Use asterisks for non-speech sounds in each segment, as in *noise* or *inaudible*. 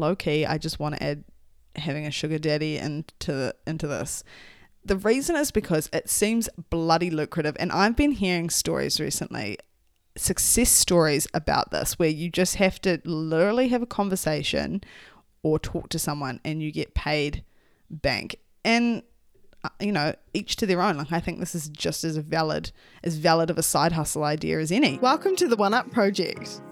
low key, I just want to add having a sugar daddy into into this. The reason is because it seems bloody lucrative, and I've been hearing stories recently, success stories about this, where you just have to literally have a conversation or talk to someone and you get paid bank. And uh, you know, each to their own. Like I think this is just as valid as valid of a side hustle idea as any. Welcome to the One Up Project.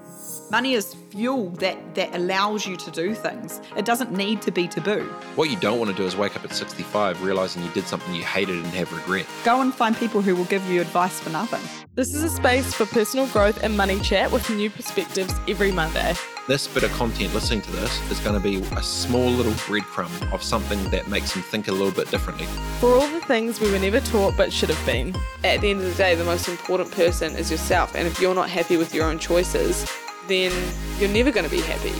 Money is fuel that, that allows you to do things. It doesn't need to be taboo. What you don't want to do is wake up at 65 realizing you did something you hated and have regret. Go and find people who will give you advice for nothing. This is a space for personal growth and money chat with new perspectives every Monday. This bit of content, listening to this, is going to be a small little breadcrumb of something that makes them think a little bit differently. For all the things we were never taught but should have been. At the end of the day, the most important person is yourself, and if you're not happy with your own choices, then you're never going to be happy.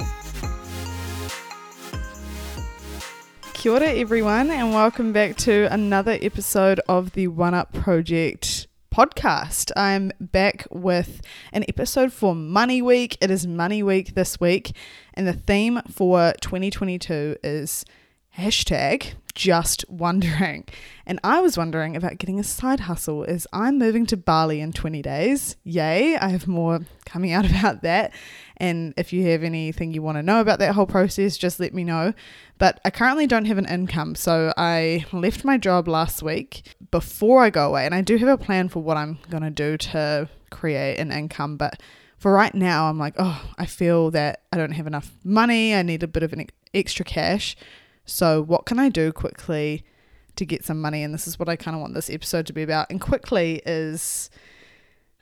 Kia ora, everyone, and welcome back to another episode of the One Up Project podcast. I'm back with an episode for Money Week. It is Money Week this week, and the theme for 2022 is hashtag just wondering. And I was wondering about getting a side hustle as I'm moving to Bali in 20 days. Yay, I have more coming out *laughs* about that. And if you have anything you want to know about that whole process, just let me know. But I currently don't have an income. So I left my job last week before I go away. And I do have a plan for what I'm going to do to create an income. But for right now, I'm like, oh, I feel that I don't have enough money. I need a bit of an extra cash. So, what can I do quickly to get some money? And this is what I kind of want this episode to be about. And quickly is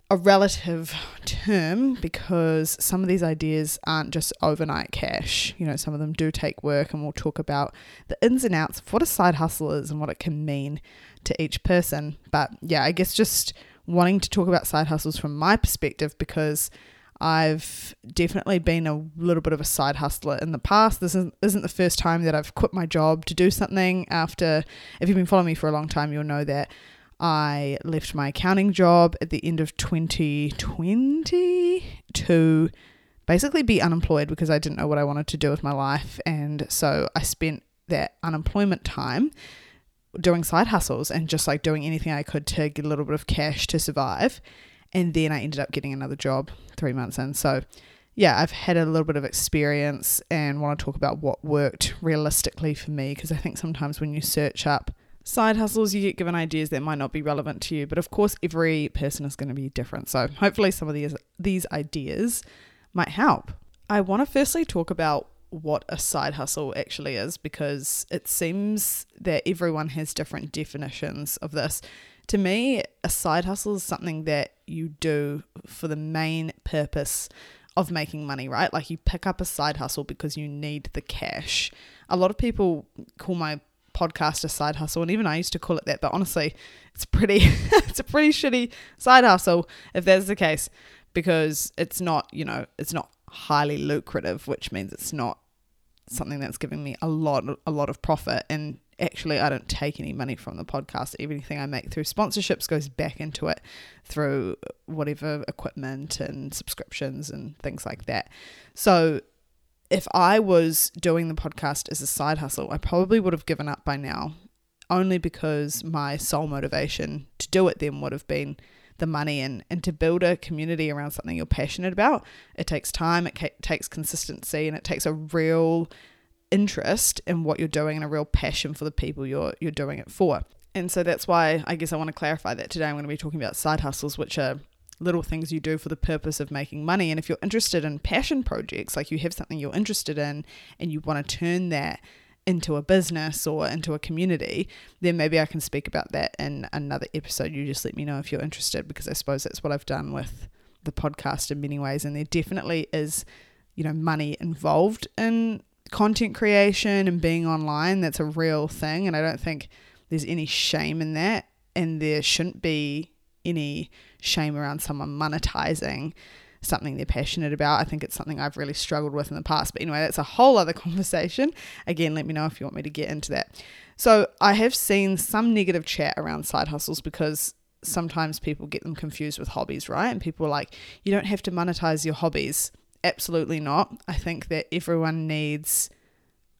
a relative term because some of these ideas aren't just overnight cash. You know, some of them do take work, and we'll talk about the ins and outs of what a side hustle is and what it can mean to each person. But yeah, I guess just wanting to talk about side hustles from my perspective because I've definitely been a little bit of a side hustler in the past. This isn't, isn't the first time that I've quit my job to do something after. If you've been following me for a long time, you'll know that I left my accounting job at the end of 2020 to basically be unemployed because I didn't know what I wanted to do with my life. And so I spent that unemployment time doing side hustles and just like doing anything I could to get a little bit of cash to survive. And then I ended up getting another job three months in. So, yeah, I've had a little bit of experience and want to talk about what worked realistically for me because I think sometimes when you search up side hustles, you get given ideas that might not be relevant to you. But of course, every person is going to be different. So, hopefully, some of these, these ideas might help. I want to firstly talk about what a side hustle actually is because it seems that everyone has different definitions of this to me, a side hustle is something that you do for the main purpose of making money, right? Like you pick up a side hustle because you need the cash. A lot of people call my podcast a side hustle, and even I used to call it that, but honestly, it's pretty *laughs* it's a pretty shitty side hustle if that's the case, because it's not, you know, it's not highly lucrative, which means it's not something that's giving me a lot a lot of profit and actually I don't take any money from the podcast. Everything I make through sponsorships goes back into it through whatever equipment and subscriptions and things like that. So if I was doing the podcast as a side hustle, I probably would have given up by now, only because my sole motivation to do it then would have been the money and, and to build a community around something you're passionate about. It takes time, it ca- takes consistency, and it takes a real interest in what you're doing and a real passion for the people you're you're doing it for. And so that's why I guess I want to clarify that today I'm going to be talking about side hustles which are little things you do for the purpose of making money and if you're interested in passion projects like you have something you're interested in and you want to turn that into a business or into a community, then maybe I can speak about that in another episode. You just let me know if you're interested because I suppose that's what I've done with the podcast in many ways and there definitely is you know money involved in content creation and being online, that's a real thing. And I don't think there's any shame in that. And there shouldn't be any shame around someone monetizing something they're passionate about. I think it's something I've really struggled with in the past. But anyway, that's a whole other *laughs* conversation. Again, let me know if you want me to get into that. So I have seen some negative chat around side hustles because sometimes people get them confused with hobbies, right? And people are like, you don't have to monetize your hobbies. Absolutely not. I think that everyone needs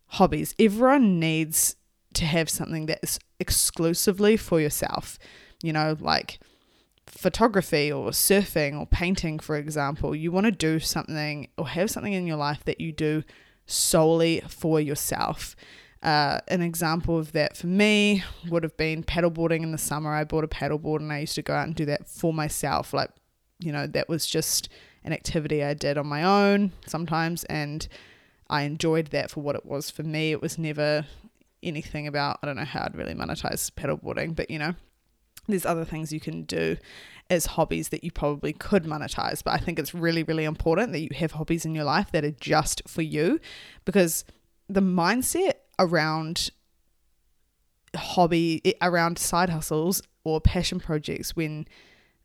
hobbies. Everyone needs to have something that is exclusively for yourself. You know, like photography or surfing or painting, for example. You want to do something or have something in your life that you do solely for yourself. Uh, an example of that for me would have been paddleboarding in the summer. I bought a paddleboard and I used to go out and do that for myself. Like, you know, that was just an activity I did on my own sometimes, and I enjoyed that for what it was for me. It was never anything about, I don't know how I'd really monetize paddleboarding, but you know, there's other things you can do as hobbies that you probably could monetize. But I think it's really, really important that you have hobbies in your life that are just for you because the mindset around hobby, eh, around side hustles or passion projects when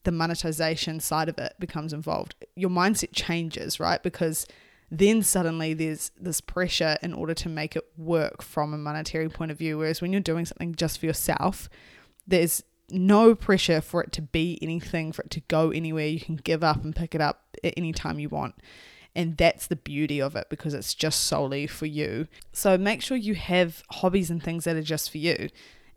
the monetization side of it becomes involved, your mindset changes, right? Because then suddenly there's this pressure in order to make it work from a monetary point of view. Whereas when you're doing something just for yourself, there's no pressure for it to be anything, for it to go anywhere. You can give up and pick it up at any time you want. And that's the beauty of it because it's just solely for you. So make sure you have hobbies and things that are just for you.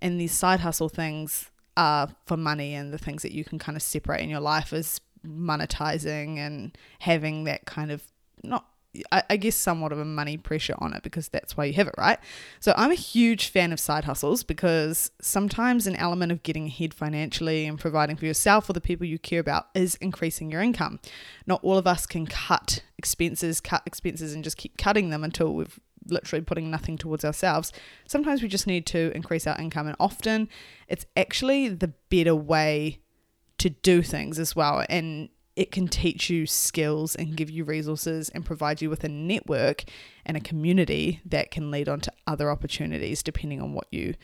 And these side hustle things are for money and the things that you can kind of separate in your life is monetizing and having that kind of not I, I guess somewhat of a money pressure on it because that's why you have it, right? So I'm a huge fan of side hustles because sometimes an element of getting ahead financially and providing for yourself or the people you care about is increasing your income. Not all of us can cut expenses, cut expenses, and just keep cutting them until we've literally putting nothing towards ourselves. Sometimes we just need to increase our income, and often it's actually the better way to do things as well. And it can teach you skills and give you resources and provide you with a network and a community that can lead on to other opportunities depending on what you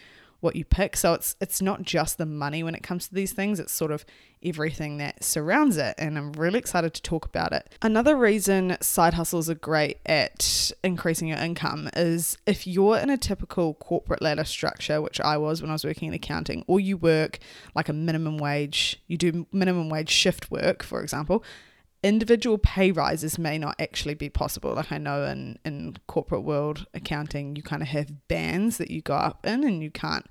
what you pick. So it's it's not just the money when it comes to these things, it's sort of everything that surrounds it and I'm really excited to talk about it. Another reason side hustles are great at increasing your income is if you're in a typical corporate ladder structure, which I was when I was working in accounting, or you work like a minimum wage, you do minimum wage shift work, for example, individual pay rises may not actually be possible. Like I know in, in corporate world accounting, you kind of have bands that you go up in and you can't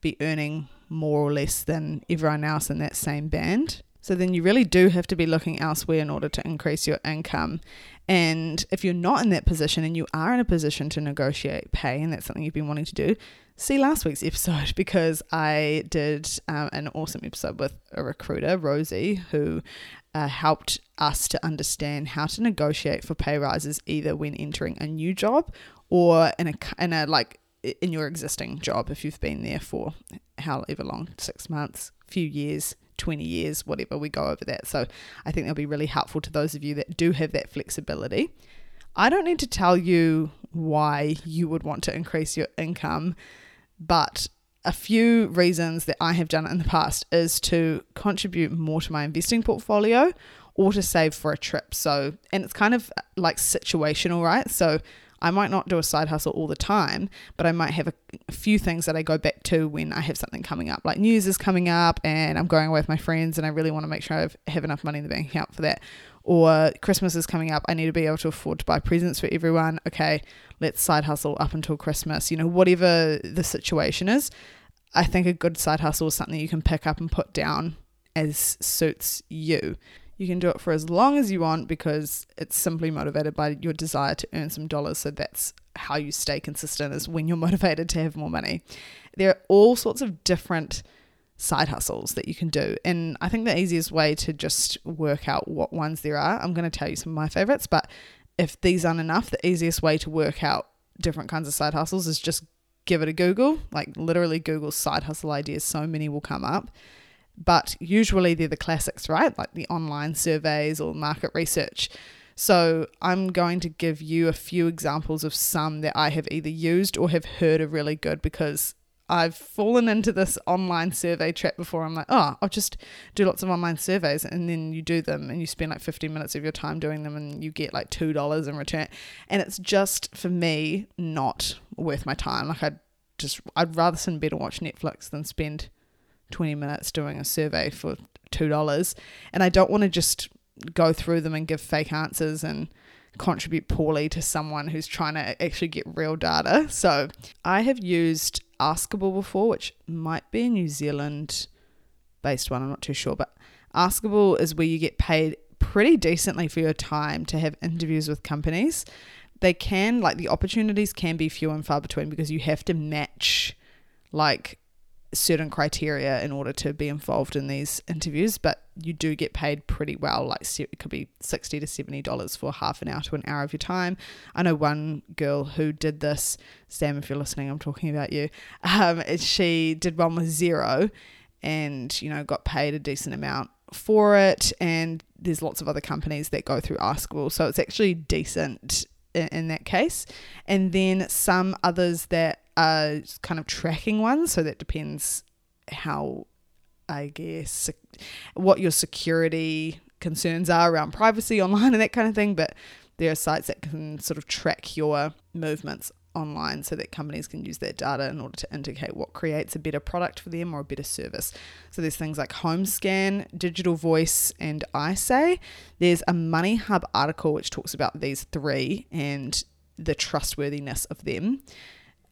be earning more or less than everyone else in that same band. So then you really do have to be looking elsewhere in order to increase your income. And if you're not in that position and you are in a position to negotiate pay, and that's something you've been wanting to do, see last week's *laughs* episode because I did um, an awesome episode with a recruiter, Rosie, who uh, helped us to understand how to negotiate for pay rises either when entering a new job or in a, in a like in your existing job if you've been there for however long six months few years 20 years whatever we go over that. So i think that'll be really helpful to those of you that do have that flexibility. I don't need to tell you why you would want to increase your income but a few reasons that I have done it in the past is to contribute more to my investing portfolio or to save for a trip. So, and it's kind of uh, like situational, right? So, I might not do a side hustle all the time, but I might have a, a, few things that I go back to when I have something coming up. Like news is coming up and I'm going away with my friends and I really want to make sure I have enough money in the bank account for that. Or Christmas is coming up, I need to be able to afford to buy presents for everyone. Okay, let's side hustle up until Christmas. You know, whatever the situation is, I think a good side hustle is something you can pick up and put down as suits you. You can do it for as long as you want because it's simply motivated by your desire to earn some dollars. So that's how you stay consistent, is when you're *laughs* motivated to have more money. There are all sorts of different side hustles that you can do. And I think the easiest way to just work out what ones there are, I'm going to tell you some of my favorites, but if these aren't enough, the easiest way to work out different kinds of side hustles is just give it a Google. Like literally Google side hustle ideas, so many will come up. But usually they're the classics, right? Like the online surveys or market research. So I'm going to give you a few examples of some that I have either used or have heard are really good because I've fallen into this online survey trap before. I'm like, oh, I'll just do lots of online surveys. And then you do them and you spend like 15 minutes of your time doing them and you get like $2 in return. And it's just, for me, not worth my time. Like, I'd just, I'd rather sit in bed and watch Netflix than spend 20 minutes doing a survey for $2. And I don't want to just go through them and give fake answers and contribute poorly to someone who's trying to actually get real data. So I have used Askable before, which might be a New Zealand based one, I'm not too sure, but Askable is where you get paid pretty decently for your time to have interviews with companies. They can, like, the opportunities can be few and far between because you have to match, like, certain criteria in order to be involved in these interviews, but you do get paid pretty well. Like it could be sixty to seventy dollars for half an hour to an hour of your time. I know one girl who did this. Sam, if you're listening, I'm talking about you. Um, she did one with Xero, and you know got paid a decent amount for it. And there's lots of other companies that go through Askable, so it's actually decent in, that case. And then some others that are kind of tracking ones. So that depends how, I guess, what your security concerns are around privacy *laughs* online and that kind of thing. But there are sites that can sort of track your movements online so that companies can use that data in order to indicate what creates a better product for them or a better service. So there's things like HomeScan, Digital Voice, and iSay. There's a Money Hub article which talks about these three and the trustworthiness of them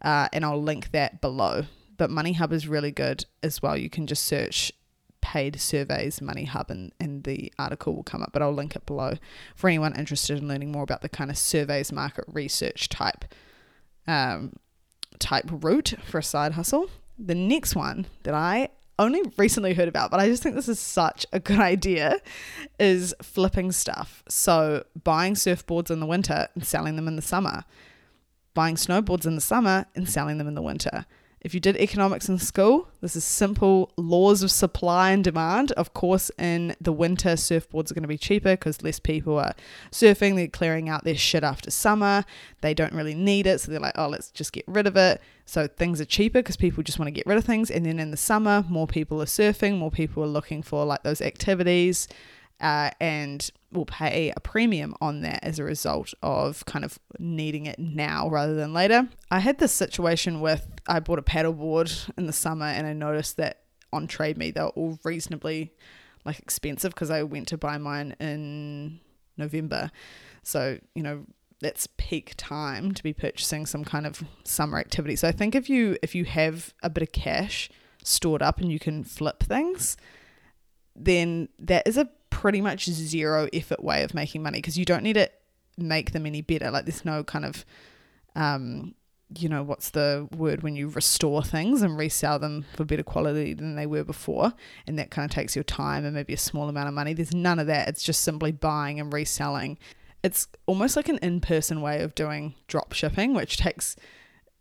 uh, and I'll link that below. But Money Hub is really good as well. You can just search paid surveys Money Hub and, and the article will come up, but I'll link it below for anyone interested in learning more about the kind of surveys market research type um, type route for a side hustle. The next one that I only recently heard about, but I just think this is such a good *laughs* idea, is flipping stuff. So buying surfboards in the winter and selling them in the summer buying snowboards in the summer and selling them in the winter. If you did economics in school, this is simple laws of supply and demand. Of course, in the winter, surfboards are going to be cheaper because less people are surfing. They're clearing out their shit after summer. They don't really need it. So they're like, oh, let's just get rid of it. So things are cheaper because people just want to get rid of things. And then in the summer, more people are surfing, more people are looking for like those activities uh, and will pay a premium on that as a result of kind of needing it now rather than later. I had this situation with I bought a paddleboard in the summer and I noticed that on Trade Me they're all reasonably like expensive because I went to buy mine in November. So, you know, that's peak time to be purchasing some kind of summer activity. So I think if you if you have a bit of cash stored up and you can flip things, then that is a pretty much zero effort way of making money because you don't need to make them any better. Like there's no kind of, um, you know, what's the word when you restore things and resell them for better quality than they were before, and that kind of takes your time and maybe a small amount of money. There's none of that. It's just simply buying and reselling. It's almost like an in-person way of doing drop shipping, which takes.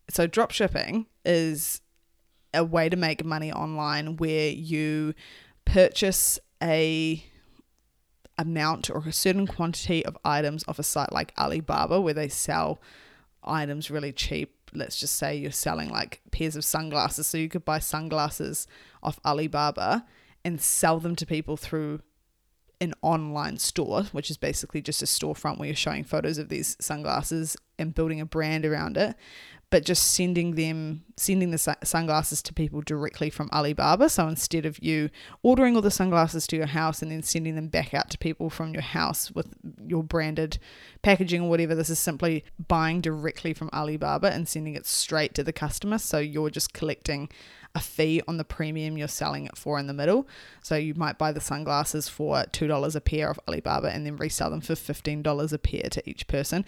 So drop shipping is a way to make money online where you purchase a amount or a certain quantity of items off a site like Alibaba where they sell items really cheap. Let's just say you're selling like pairs of sunglasses. So you could buy sunglasses off Alibaba and sell them to people through an online store, which is basically just a storefront where you're showing photos of these sunglasses and building a brand around it but just sending them sending the sunglasses to people directly from Alibaba. So instead of you ordering all the sunglasses to your house and then sending them back out to people from your house with your branded packaging or whatever, this is simply buying directly from Alibaba and sending it straight to the customer. So you're just collecting a fee on the premium you're selling it for in the middle. So you might buy the sunglasses for $2 a pair of Alibaba and then resell them for $15 a pair to each person.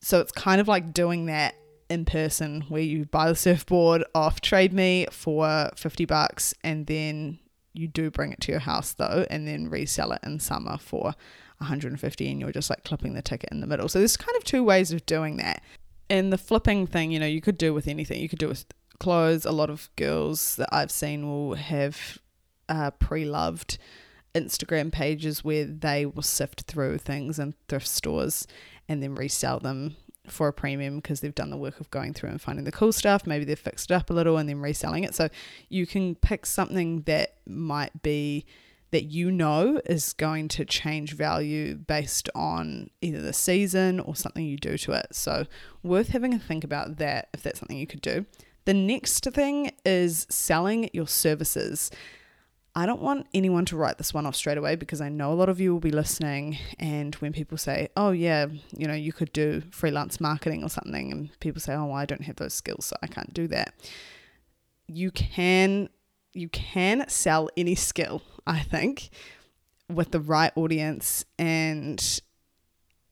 So it's kind of like doing that in person where you buy the surfboard off Trade Me for 50 bucks and then you do bring it to your house though and then resell it in summer for 150 and you're just like clipping the ticket in the middle. So there's kind of two ways of doing that. And the flipping thing, you know, you could do with anything. You could do with clothes. A lot of girls that I've seen will have uh, pre-loved Instagram pages where they will sift through things in thrift stores and then resell them for a premium because they've done the work of going through and finding the cool stuff. Maybe they've fixed it up a little and then reselling it. So you can pick something that might be that you know is going to change value based on either the season or something you do to it. So worth having a think about that if that's something you could do. The next thing is selling your services. I don't want anyone to write this one off straight away because I know a lot of you will be listening. And when people say, oh, yeah, you know, you could do freelance marketing or something, and people say, oh, well, I don't have those skills, so I can't do that. You can. You can sell any skill, I think, with the right audience and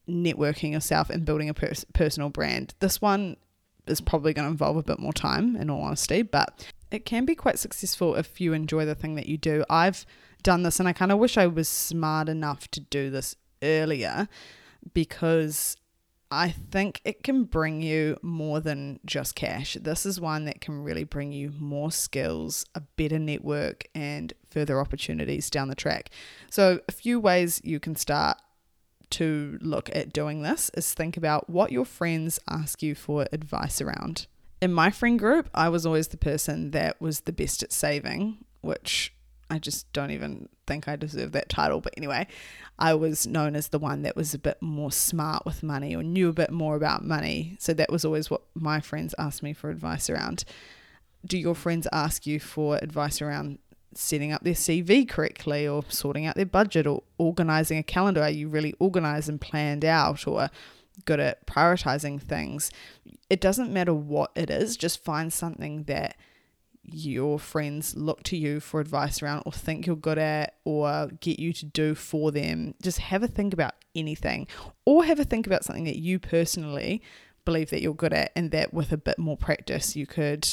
networking yourself and building a pers- personal brand. This one is probably going to involve a bit more time, in all honesty, but it can be quite successful if you enjoy the thing that you do. I've done this and I kind of wish I was smart enough to do this earlier because I think it can bring you more than just cash. This is one that can really bring you more skills, a better network, and further opportunities down the track. So, a few ways you can start to look at doing this is think about what your friends ask you for advice around in my friend group, I was always the person that was the best at saving, which I just don't even think I deserve that title. But anyway, I was known as the one that was a bit more smart with money or knew a bit more about money. So that was always what my friends asked me for advice around. Do your friends ask you for advice around setting up their CV correctly or sorting out their budget or organizing a calendar? Are you really organized and planned out or good at prioritizing things. It doesn't matter what it is, just find something that your friends look to you for advice around or think you're good at or get you to do for them. Just have a think about anything or have a think about something that you personally believe that you're good at and that with a bit more practice you could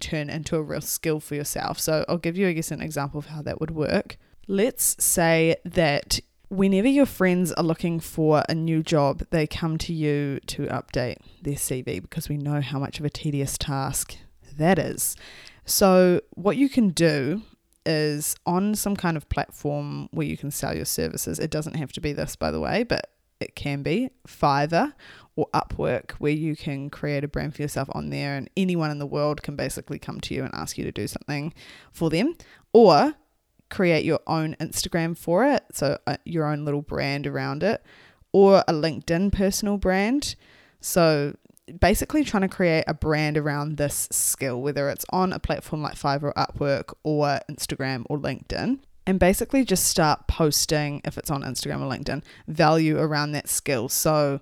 turn into a real skill for yourself. So I'll give you I guess an example of how that would work. Let's say that whenever your friends are looking for a new job, they come to you to update their CV because we know how much of a tedious task that is. So, what you can do is on some kind of platform where you can sell your services. It doesn't have to be this, by the way, but it can be Fiverr or Upwork, where you can create a brand for yourself on there, and anyone in the world can basically come to you and ask you to do something for them. Or create your own Instagram for it, so uh, your own little brand around it, or a LinkedIn personal brand. So basically trying to create a brand around this skill, whether it's on a platform like Fiverr or Upwork or Instagram or LinkedIn. And basically just start posting, if it's on Instagram or LinkedIn, value around that skill. So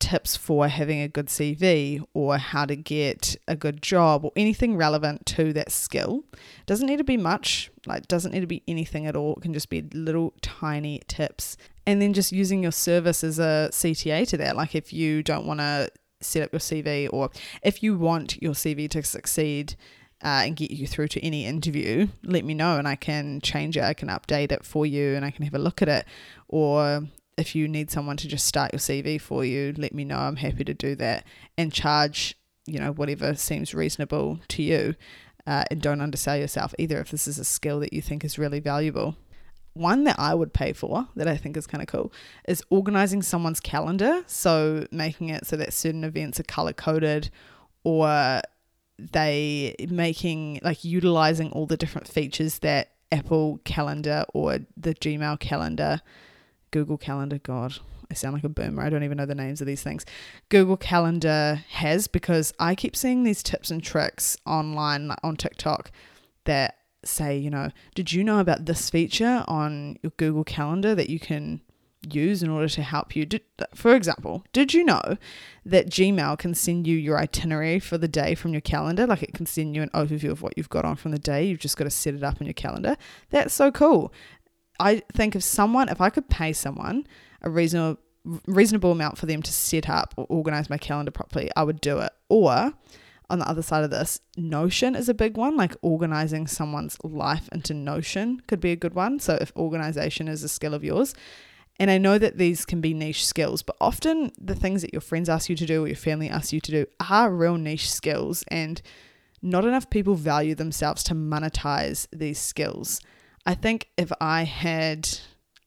tips for having a good CV or how to get a good job or anything relevant to that skill. Doesn't need to be much, like doesn't need to be anything at all. It can just be little tiny tips. And then just using your service as a CTA to that. Like if you don't want to set up your CV or if you want your CV to succeed uh, and get you through to any interview, let me know and I can change it. I can update it for you and I can have a look at it. Or if you need someone to just start your CV for you, let me know. I'm happy to do that and charge, you know, whatever seems reasonable to you. Uh, and don't undersell yourself either if this is a skill that you think is really valuable. One that I would pay for that I think is kind of cool is organizing someone's calendar. So making it so that certain events are color coded or they making like utilizing all the different features that Apple Calendar or the Gmail calendar Google Calendar. God, I sound like a boomer. I don't even know the names of these things. Google Calendar has because I keep seeing these tips and tricks online on TikTok that say, you know, did you know about this feature on your Google Calendar that you can use in order to help you? Did, for example, did you know that Gmail can send you your itinerary for the day from your calendar? Like it can send you an overview of what you've got on from the day. You've just got to set it up in your calendar. That's so cool. I think if someone, if I could pay someone a reasonable reasonable amount for them to set up or organize my calendar properly, I would do it. Or on the other side of this, Notion is a big one. Like organizing someone's life into Notion could be a good one. So if organization is a skill of yours, and I know that these can be niche skills, but often the things that your friends ask you to do or your family asks you to do are real niche skills, and not enough people value themselves to monetize these skills. I think if I had,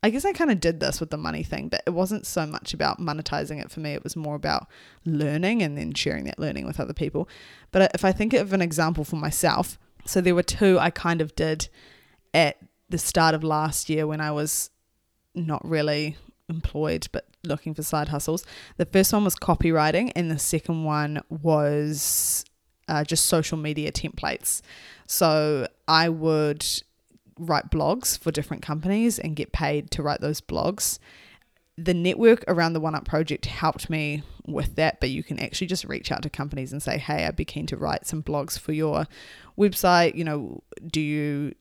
I guess I kind of did this with the money thing, but it wasn't so much about monetizing it for me. It was more about learning and then sharing that learning with other people. But if I think of an example for myself, so there were two I kind of did at the start of last year when I was not really employed but looking for side hustles. The first one was copywriting, and the second one was uh, just social media templates. So I would write blogs for different companies and get paid to write those blogs. The network around the One Up project helped me with that, but you can actually just reach out to companies and say, hey, I'd be keen to write some blogs for your website. You know, do you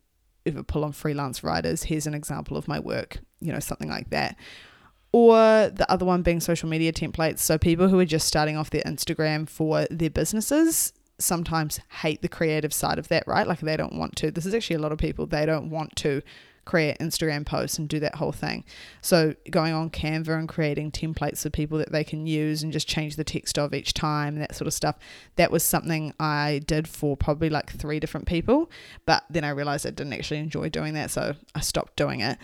ever pull on freelance writers? Here's an example of my work, you know, something like that. Or the other one being social media templates. So people who are just starting off their Instagram for their businesses sometimes hate the creative side of that, right? Like they don't want to. This is actually a lot of people, they don't want to create Instagram posts and do that whole thing. So going on Canva and creating templates for people that they can use and just change the text of each time and that sort of stuff. That was something I did for probably like three different people, but then I realized I didn't actually enjoy doing that, so I stopped doing it.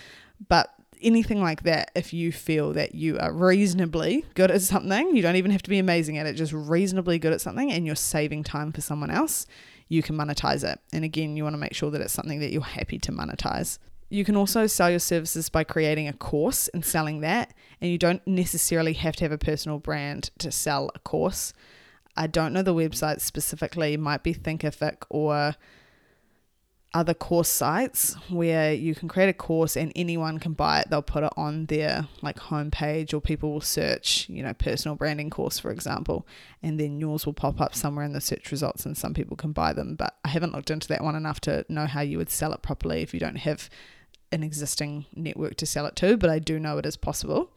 But anything like that, if you feel that you are reasonably good at something, you don't even have to be amazing at it, just reasonably good at something, and you're saving time for someone else, you can monetize it. And again, you want to make sure that it's something that you're happy to monetize. You can also sell your services by creating a course and selling that, and you don't necessarily have to have a personal brand to sell a course. I don't know the website specifically, it might be Thinkific or other course sites where you can create a course and anyone can buy it. They'll put it on their like homepage or people will search, you know, personal branding course, for example, and then yours will pop up somewhere in the search results and some people can buy them. But I haven't looked into that one enough to know how you would sell it properly if you don't have an existing network to sell it to, but I do know it is possible.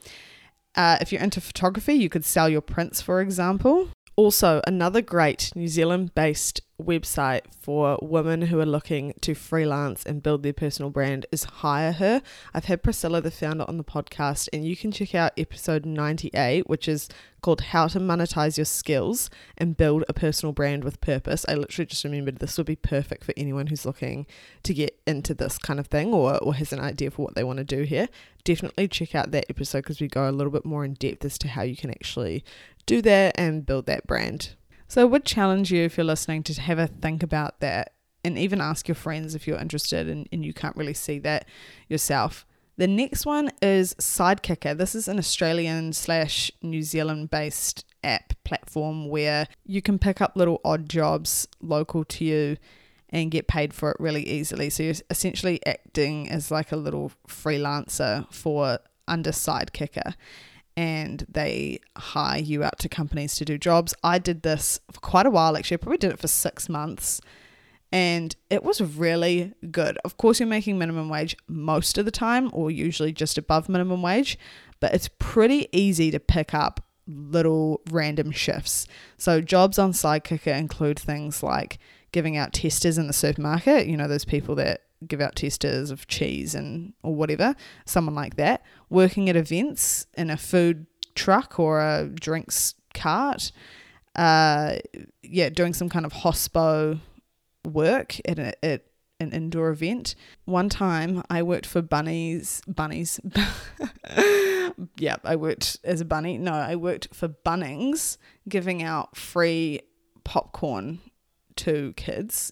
Uh, if you're into photography, you could sell your prints, for example. Also, another great New Zealand based website for women who are looking to freelance and build their personal brand is Hire Her. I've had Priscilla, the founder, on the podcast, and you can check out episode 98, which is called How to Monetize Your Skills and Build a Personal Brand with Purpose. I literally just remembered this would be perfect for anyone who's looking to get into this kind of thing or, or has an idea for what they want to do here. Definitely check out that episode because we go a little bit more in depth as to how you can actually do that and build that brand. So I would challenge you if you're listening to have a think about that and even ask your friends if you're interested and, and you can't really see that yourself. The next one is Sidekicker. This is an Australian slash New Zealand based app platform where you can pick up little odd jobs local to you and get paid for it really easily. So you're essentially acting as like a little freelancer for under Sidekicker and they hire you out to companies to do jobs. I did this for quite a while actually. I probably did it for six months and it was really good. Of course, you're making minimum wage most of the time, or usually just above minimum wage, but it's pretty easy to pick up little random shifts. So, jobs on Sidekicker include things like giving out testers in the supermarket, you know, those people that give out testers of cheese and or whatever, someone like that, working at events in a food truck or a drinks cart, uh, yeah, doing some kind of hospo work at, a, at an indoor event. One time I worked for bunnies, bunnies. *laughs* yeah, I worked as a bunny. No, I worked for Bunnings giving out free popcorn to kids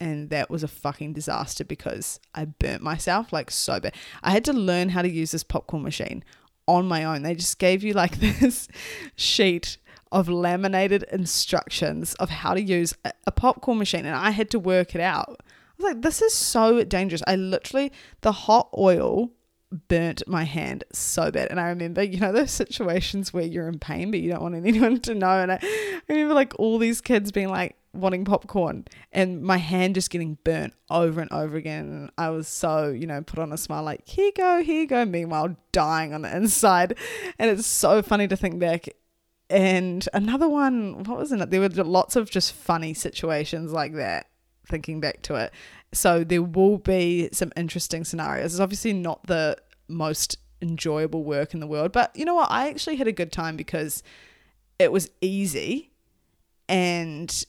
and that was a fucking disaster because I burnt myself like so bad. I had to learn how to use this popcorn machine on my own. They just gave you like *laughs* this sheet of laminated instructions of how to use a, popcorn machine and I had to work it out. I was like, this is so dangerous. I literally, the hot oil burnt my hand so bad. And I remember, you know, those situations where you're in pain, but you don't want anyone *laughs* to know. And I, I remember like all these kids being like, wanting popcorn and my hand just getting burnt over and over again. I was so, you know, put on a smile like, here you go, here you go. Meanwhile, dying on the *laughs* inside. And it's so funny to think back. And another one, what was it? There were lots of just funny situations like that, thinking back to it. So there will be some interesting scenarios. It's obviously not the most enjoyable work in the world, but you know what? I actually had a good time because it was easy and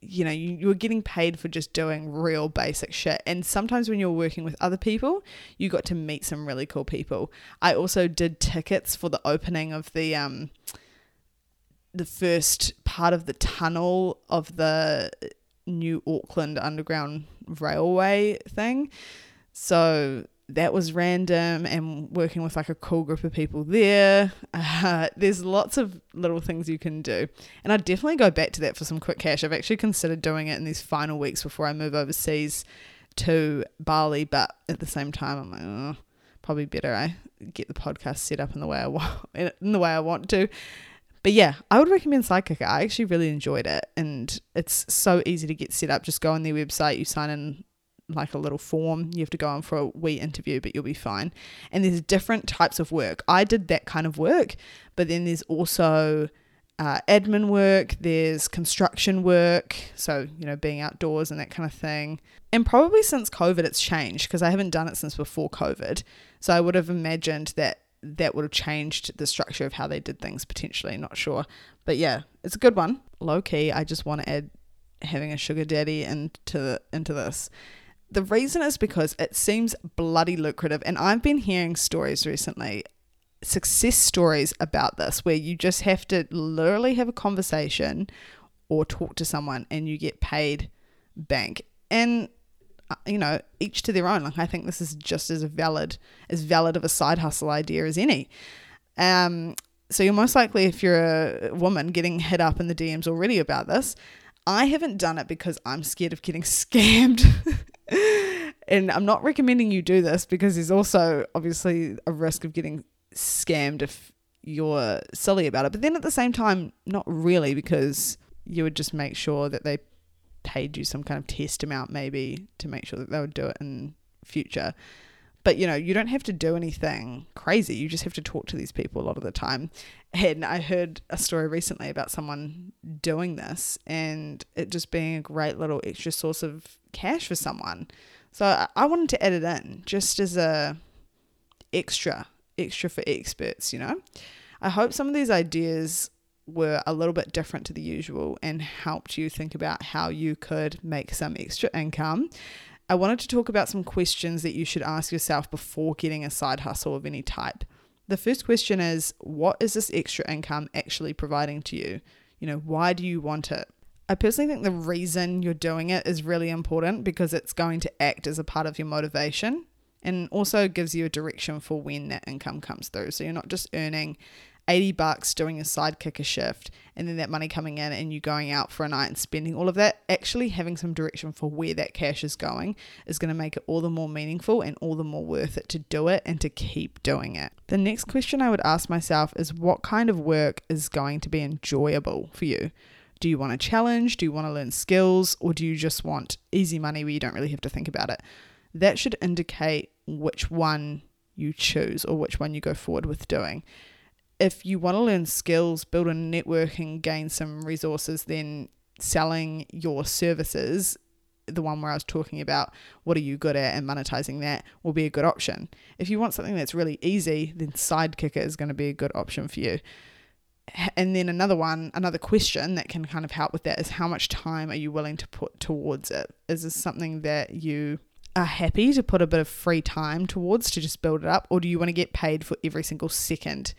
you know, you, you were getting paid for just doing real basic shit. And sometimes when you're working with other people, you got to meet some really cool people. I also did tickets for the opening of the um the first part of the tunnel of the new Auckland Underground Railway thing. So that was random and working with like a cool group of people there. Uh, there's lots of little things you can do. And I'd definitely go back to that for some quick cash. I've actually considered doing it in these final weeks before I move overseas to Bali, but at the same time, I'm like, oh, probably better I get the podcast set up in the way I want, *laughs* in the way I want to. But yeah, I would recommend Sidekicker. I actually really enjoyed it, and it's so easy to get set up. Just go on their website, you sign in like a little form. You have to go on for a wee interview, but you'll be fine. And there's different types of work. I did that kind of work, but then there's also uh, admin work, there's construction work, so you know, being outdoors and that kind of thing. And probably since COVID, it's changed because I haven't done it since before COVID. So I would have imagined that that would have changed the structure of how they did things potentially. Not sure, but yeah, it's a good one. Low key, I just want to add having a sugar daddy into into this. The reason is because it seems bloody lucrative, and I've been hearing stories recently success stories about this where you just have to literally have a conversation or talk to someone and you get paid bank. And uh, you know each to their own. Like i think this is just as valid as valid of a side hustle idea as any. Um so you're most likely if you're a woman getting hit up in the dms already about this i haven't done it because i'm scared of getting *laughs* scammed and i'm not recommending you do this because there's also obviously a risk of getting scammed if you're silly about it. But then at the same time, not really, because you would just make sure that they paid you some kind of test amount, maybe, to make sure that they would do it in future. But you know, you don't have to do anything crazy. You just have to talk to these people a lot of the time. And I heard a story recently about someone doing this and it just being a great little extra source of cash for someone. So I wanted to add it in just as a extra extra for experts, you know? I hope some of these ideas were a little bit different to the usual and helped you think about how you could make some extra income. I wanted to talk about some questions that you should ask yourself before getting a side hustle of any type. The first question is what is this extra income actually providing to you? You know, why do you want it? I personally think the reason you're doing it is really important because it's going to act as a part of your motivation and also gives you a direction for when that income comes through. So you're not just earning 80 bucks doing a sidekicker shift and then that money coming in and you going out for a night and spending all of that. Actually, having some direction for where that cash is going is going to make it all the more meaningful and all the more worth it to do it and to keep doing it. The next question I would ask myself is what kind of work is going to be enjoyable for you? Do you want a challenge? Do you want to learn skills? Or do you just want easy money where you don't really have to think about it? that should indicate which one you choose or which one you go forward with doing. If you want to learn skills, build a network, and gain some resources, then selling your services, the one where I was talking about what are you good at and monetizing that, will be a good option. If you want something that's really easy, then Sidekicker is going to be a good option for you. And then another one, another question that can kind of help with that is how much time are you willing to put towards it? Is this something that you are happy to put a bit of free time towards to just build it up, or do you want to get paid for every single second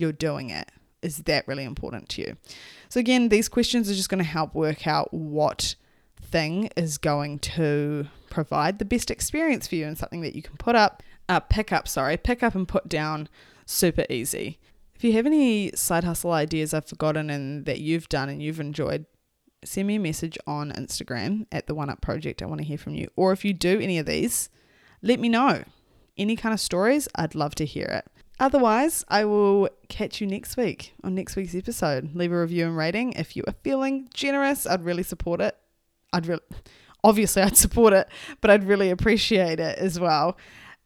you're doing it? Is that really important to you? So, again, these questions are just going to help work out what thing is going to provide the best experience for you and something that you can put up, uh, pick up, sorry, pick up and put down super easy. If you have any side hustle ideas I've forgotten and that you've done and you've enjoyed, send me a message on Instagram at the One Up Project. I want to hear from you. Or if you do any of these, let me know. Any kind of stories, I'd love to hear it. Otherwise, I will catch you next week on next week's episode. Leave a review and rating. If you are feeling generous, I'd really support it. I'd really, obviously, I'd support it, but I'd really appreciate it as well.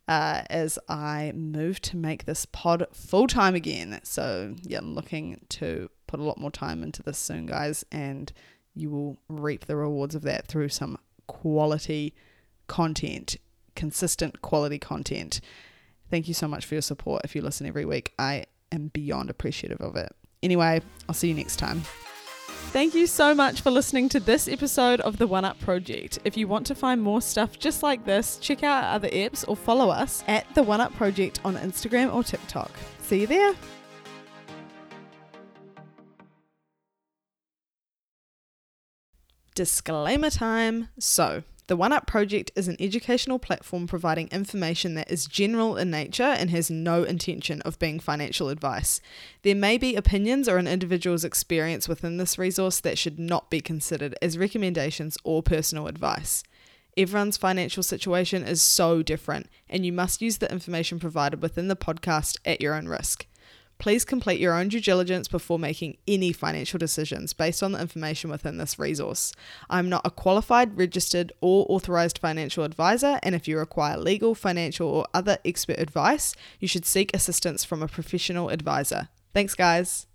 Uh, as I move to make this pod full time again. So, yeah, I'm looking to put a lot more time into this soon, guys, and you will reap the rewards of that through some quality content, consistent quality content. Thank you so much for your support. If you listen every week, I am beyond appreciative of it. Anyway, I'll see you next time. Thank you so much for listening to this episode of the One Up Project. If you want to find more stuff just like this, check out our other apps or follow us at the One Up Project on Instagram or TikTok. See you there. Disclaimer time. So, the One Up Project is an educational platform providing information that is general in nature and has no intention of being financial advice. There may be opinions or an individual's experience within this resource that should not be considered as recommendations or personal advice. Everyone's financial situation is so different, and you must use the information provided within the podcast at your own risk. Please complete your own due diligence before making any financial decisions based on the information within this resource. I'm not a qualified, registered, or authorized financial advisor, and if you require legal, financial, or other expert advice, you should seek assistance from a professional advisor. Thanks, guys.